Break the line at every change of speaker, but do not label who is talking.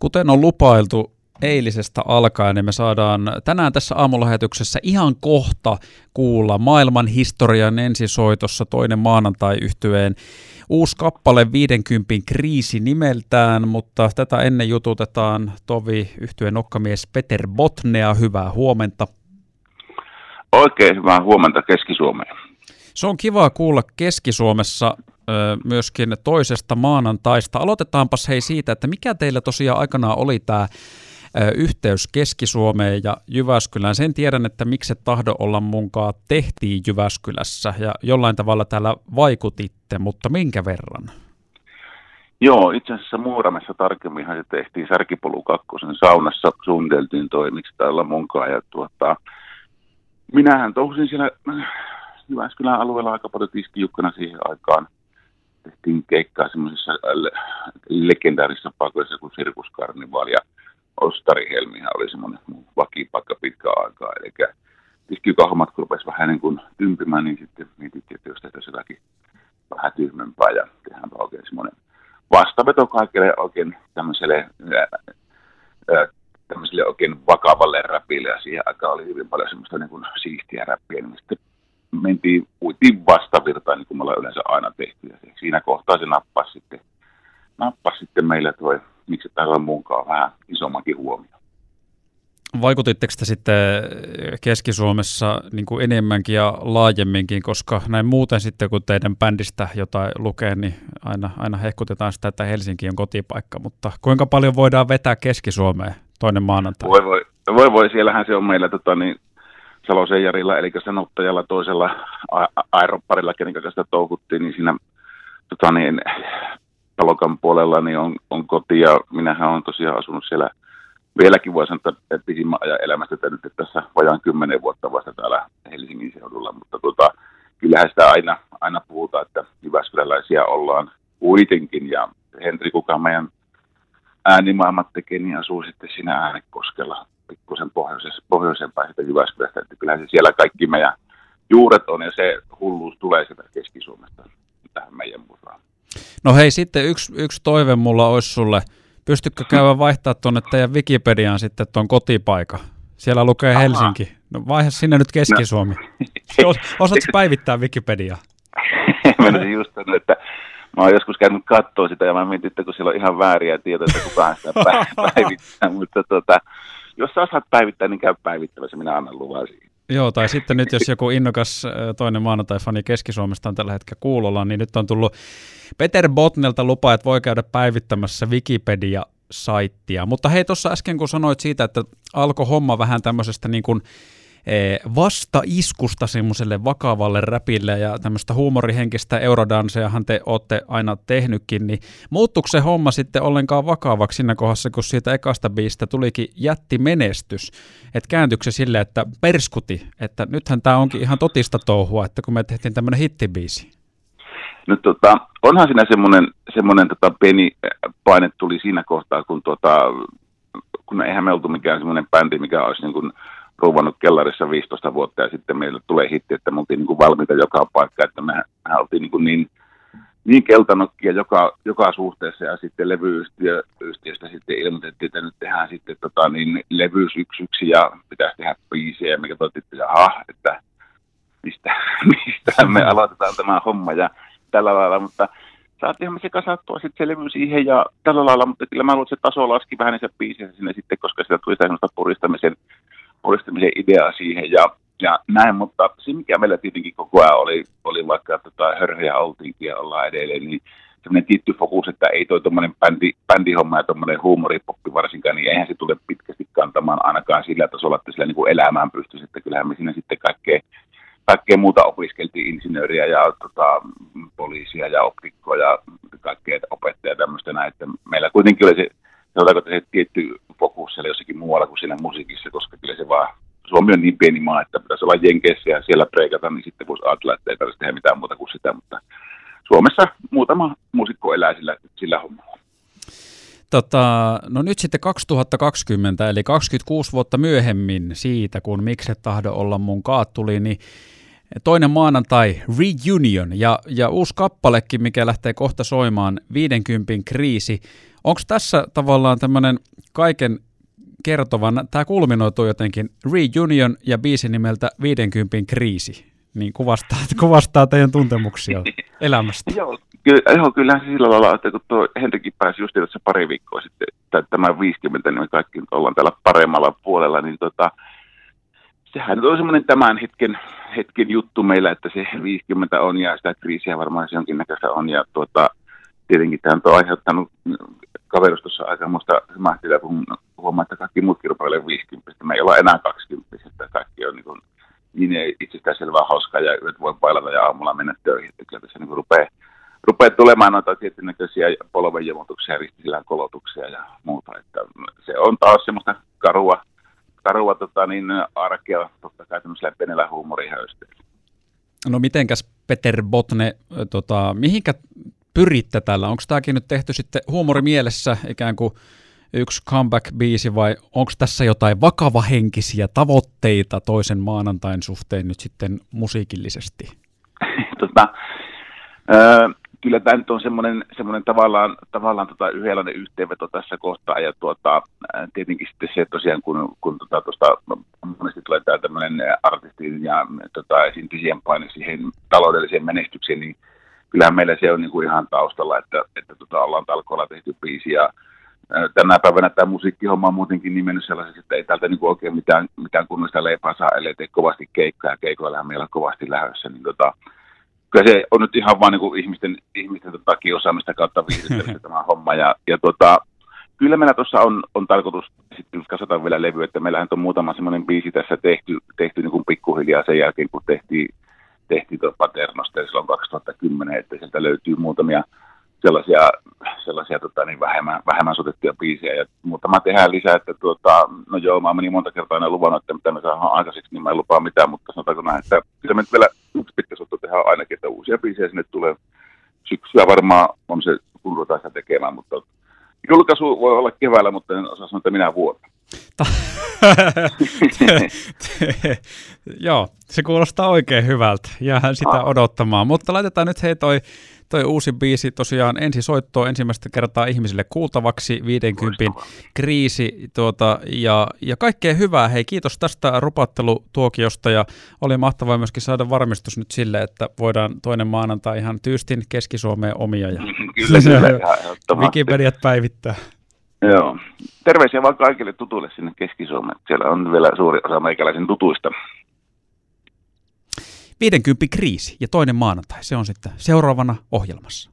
Kuten on lupailtu eilisestä alkaen, niin me saadaan tänään tässä aamulähetyksessä ihan kohta kuulla maailman historian ensisoitossa toinen maanantai yhtyeen uusi kappale 50 kriisi nimeltään, mutta tätä ennen jututetaan Tovi yhtyeen nokkamies Peter Botnea. Hyvää huomenta.
Oikein hyvää huomenta Keski-Suomeen.
Se on kiva kuulla Keski-Suomessa myöskin toisesta maanantaista. Aloitetaanpas hei siitä, että mikä teillä tosiaan aikanaan oli tämä yhteys Keski-Suomeen ja Jyväskylään. Sen tiedän, että miksi tahdo olla munkaan tehtiin Jyväskylässä ja jollain tavalla täällä vaikutitte, mutta minkä verran?
Joo, itse asiassa Muuramessa tarkemminhan se tehtiin Särkipolu kakkosen saunassa, suunniteltiin toi, miksi täällä munkaan. Ja tuota, minähän touhusin siellä Jyväskylän alueella aika paljon tiskijukkana siihen aikaan. Tehtiin keikkaa semmoisissa legendaarisissa paikoissa kuin Sirkuskarnivaal ja Ostarihelmihän oli semmoinen vakipaikka pitkä aikaa. Eli tiskikahmat kun rupesi vähän niin kuin ympimään, niin sitten mietittiin, että jos tehtäisiin jotakin vähän tyhmempää ja tehdäänpä oikein semmoinen vastaveto kaikille oikein tämmöiselle, ää, tämmöiselle oikein vakavalle räpille ja siihen aikaan oli hyvin paljon semmoista niin kuin siistiä räppiä, niin sitten mentiin, uitiin vastavirtaan, niin kuin me ollaan yleensä aina tehty. Ja siinä kohtaa se nappasi sitten, nappasi sitten meille toi miksi täällä on muunkaan vähän isommankin huomio.
Vaikutitteko te sitten Keski-Suomessa niin kuin enemmänkin ja laajemminkin, koska näin muuten sitten kun teidän bändistä jotain lukee, niin aina, aina hehkutetaan sitä, että Helsinki on kotipaikka, mutta kuinka paljon voidaan vetää Keski-Suomeen toinen maanantai?
Voi voi, voi, voi siellähän se on meillä tota, niin, Salosen Jarilla, eli sanottajalla toisella aeropparilla, kenen kanssa touhuttiin, niin siinä tota, niin, Talokan puolella niin on, on koti ja minähän olen tosiaan asunut siellä vieläkin. Voi sanoa, että pisimmän ajan elämästä että nyt tässä vajaan kymmenen vuotta vasta täällä Helsingin seudulla, mutta tota, kyllähän sitä aina, aina puhutaan, että Jyväskyläläisiä ollaan kuitenkin. Ja Henri, kuka meidän äänimaailmat tekee, niin asuu sitten siinä äänekoskella pikkusen pohjoisempään sitä Jyväskylästä, että kyllähän se siellä kaikki meidän juuret on ja se hulluus tulee sieltä Keski-Suomesta tähän meidän musaan.
No hei, sitten yksi, yksi toive mulla olisi sulle. Pystykö käydä vaihtaa tuonne teidän Wikipediaan sitten tuon kotipaikan? Siellä lukee Aha. Helsinki. No vaihe sinne nyt Keski-Suomi. No. Osaatko päivittää Wikipediaa?
mä just sanoa, että mä oon joskus käynyt katsoa sitä ja mä mietin, että kun siellä on ihan vääriä tietoja, että kukaan sitä päivittää, mutta tota, jos sä osaat päivittää, niin käy päivittämässä, minä annan luvan siihen.
Joo, tai sitten nyt jos joku innokas toinen maanantai-fani Keski-Suomesta on tällä hetkellä kuulolla, niin nyt on tullut Peter Botnelta lupa, että voi käydä päivittämässä Wikipedia-saittia. Mutta hei, tuossa äsken kun sanoit siitä, että alkoi homma vähän tämmöisestä niin kuin Eh, vasta-iskusta semmoiselle vakavalle räpille ja tämmöistä huumorihenkistä eurodanseahan te olette aina tehnytkin, niin muuttuiko se homma sitten ollenkaan vakavaksi siinä kohdassa, kun siitä ekasta biistä tulikin jätti menestys? Että kääntyykö se silleen, että perskuti, että nythän tämä onkin ihan totista touhua, että kun me tehtiin tämmöinen hittibiisi?
No tota, onhan siinä semmoinen, semmoinen tota pieni paine tuli siinä kohtaa, kun, tota, kun eihän me oltu mikään semmoinen bändi, mikä olisi niin kuin ruuvannut kellarissa 15 vuotta ja sitten meille tulee hitti, että me oltiin niin kuin valmiita joka paikka, että me, me oltiin niin, kuin niin, niin keltanokkia joka, joka suhteessa ja sitten levyyhtiöstä sitten ilmoitettiin, että nyt tehdään sitten tota, niin, levyys yksi yksi ja pitäisi tehdä biisejä ja me katsottiin, että jaha, että mistä, mistä me aloitetaan tämä homma ja tällä lailla, mutta saatiinhan me se kasattua sitten se levy siihen ja tällä lailla, mutta kyllä mä luulen, että se taso laski vähän se biisissä sinne sitten, koska sitä tuli sitä semmoista puristamisen uudistamisen idea siihen. Ja, ja näin, mutta se mikä meillä tietenkin koko ajan oli, oli vaikka tota, hörhöjä oltiinkin ja ollaan edelleen, niin semmoinen tietty fokus, että ei toi tuommoinen bändi, bändihomma ja tuommoinen huumoripoppi varsinkaan, niin eihän se tule pitkästi kantamaan ainakaan sillä tasolla, että sillä niin kuin elämään pystyisi, että kyllähän me siinä sitten kaikkea, kaikkea muuta opiskeltiin, insinööriä ja tota, poliisia ja optikkoa ja kaikkea opettajia tämmöistä näin, että meillä kuitenkin oli se sanotaanko, se tietty fokus siellä jossakin muualla kuin siinä musiikissa, koska kyllä se vaan, Suomi on niin pieni maa, että pitäisi olla Jenkeissä ja siellä preikata, niin sitten voisi ajatella, että ei tarvitse tehdä mitään muuta kuin sitä, mutta Suomessa muutama muusikko elää sillä, sillä hommalla.
Tota, no nyt sitten 2020, eli 26 vuotta myöhemmin siitä, kun Mikset tahdo olla mun kaat tuli, niin toinen maanantai Reunion ja, ja uusi kappalekin, mikä lähtee kohta soimaan, 50 kriisi. Onko tässä tavallaan tämmöinen kaiken kertovan, tämä kulminoituu jotenkin Reunion ja biisi nimeltä 50 kriisi, niin kuvastaa, kuvastaa teidän tuntemuksia elämästä.
Joo, kyllä, joo, kyllähän se sillä lailla, että kun tuo Henrikin pääsi just tässä pari viikkoa sitten täyttämään 50, niin me kaikki nyt ollaan täällä paremmalla puolella, niin tota, sehän on semmoinen tämän hetken, hetken juttu meillä, että se 50 on ja sitä kriisiä varmaan se jonkinnäköistä on ja tuota, tietenkin tämä on aiheuttanut kaverustossa aika muista mähtillä, kun huomaa, että kaikki muutkin rupeaa 50. Me ei olla enää 20, että kaikki on niin, kuin, niin itsestäänselvää hauskaa ja yöt voi pailata ja aamulla mennä töihin. Että kyllä tässä niin rupeaa, rupeaa tulemaan noita tietynäköisiä polvenjemotuksia, ristisillään kolotuksia ja muuta. Että se on taas semmoista karua, karua tota, niin, arkea, totta kai tämmöisellä pienellä huumorihöysteellä.
No mitenkäs Peter Botne, tota, mihinkä pyritte tällä? Onko tämäkin nyt tehty sitten huumorimielessä ikään kuin yksi comeback-biisi vai onko tässä jotain vakavahenkisiä tavoitteita toisen maanantain suhteen nyt sitten musiikillisesti?
tota, öö, kyllä tämä nyt on semmoinen, semmoinen tavallaan, tavallaan tota yhdenlainen yhteenveto tässä kohtaa ja tuota, tietenkin sitten se tosiaan kun, kun tota, tuosta monesti tulee tämä tämmöinen artistin ja tota, esiintyjien paine siihen taloudelliseen menestykseen, niin kyllähän meillä se on niin kuin ihan taustalla, että, että tota, ollaan talkoilla tehty biisi ja tänä päivänä tämä musiikkihomma on muutenkin niin mennyt sellaiseksi, että ei täältä niin kuin oikein mitään, mitään kunnollista leipää saa, ellei tee kovasti keikkaa ja keikoilla meillä on kovasti lähdössä, niin tota, kyllä se on nyt ihan vain niin ihmisten, ihmisten tota, kiusaamista kautta viihdyttämistä tämä homma ja, ja tota, kyllä meillä tuossa on, on tarkoitus sitten kasata vielä levy, että meillähän on muutama semmoinen biisi tässä tehty, tehty niin kuin pikkuhiljaa sen jälkeen, kun tehtiin tehtiin tuo Paternosta silloin 2010, että sieltä löytyy muutamia sellaisia, sellaisia tota, niin vähemmän, vähemmän sotettuja biisejä. Ja muutama tehdään lisää, että tuota, no joo, mä menin monta kertaa aina luvannut, että mitä me saadaan aikaiseksi, niin mä en lupaa mitään, mutta sanotaanko näin, että kyllä me vielä yksi pitkä soitto tehdään ainakin, että uusia biisejä sinne tulee. Syksyä varmaan on se, kun ruvetaan sitä tekemään, mutta julkaisu voi olla keväällä, mutta en osaa sanoa, että minä vuonna.
Joo, se kuulostaa oikein hyvältä. Jäähän sitä ah. odottamaan. Mutta laitetaan nyt hei toi, toi uusi biisi tosiaan ensi soittoa ensimmäistä kertaa ihmisille kuultavaksi, 50 kriisi tuota, ja, ja kaikkea hyvää. Hei, kiitos tästä rupattelutuokiosta ja oli mahtavaa myöskin saada varmistus nyt sille, että voidaan toinen maanantai ihan tyystin Keski-Suomeen omia ja
kyllä, kyllä,
Wikipediat päivittää.
Joo. Terveisiä vaan kaikille tutuille sinne Keski-Suomeen. Siellä on vielä suuri osa meikäläisen tutuista.
50 kriisi ja toinen maanantai, se on sitten seuraavana ohjelmassa.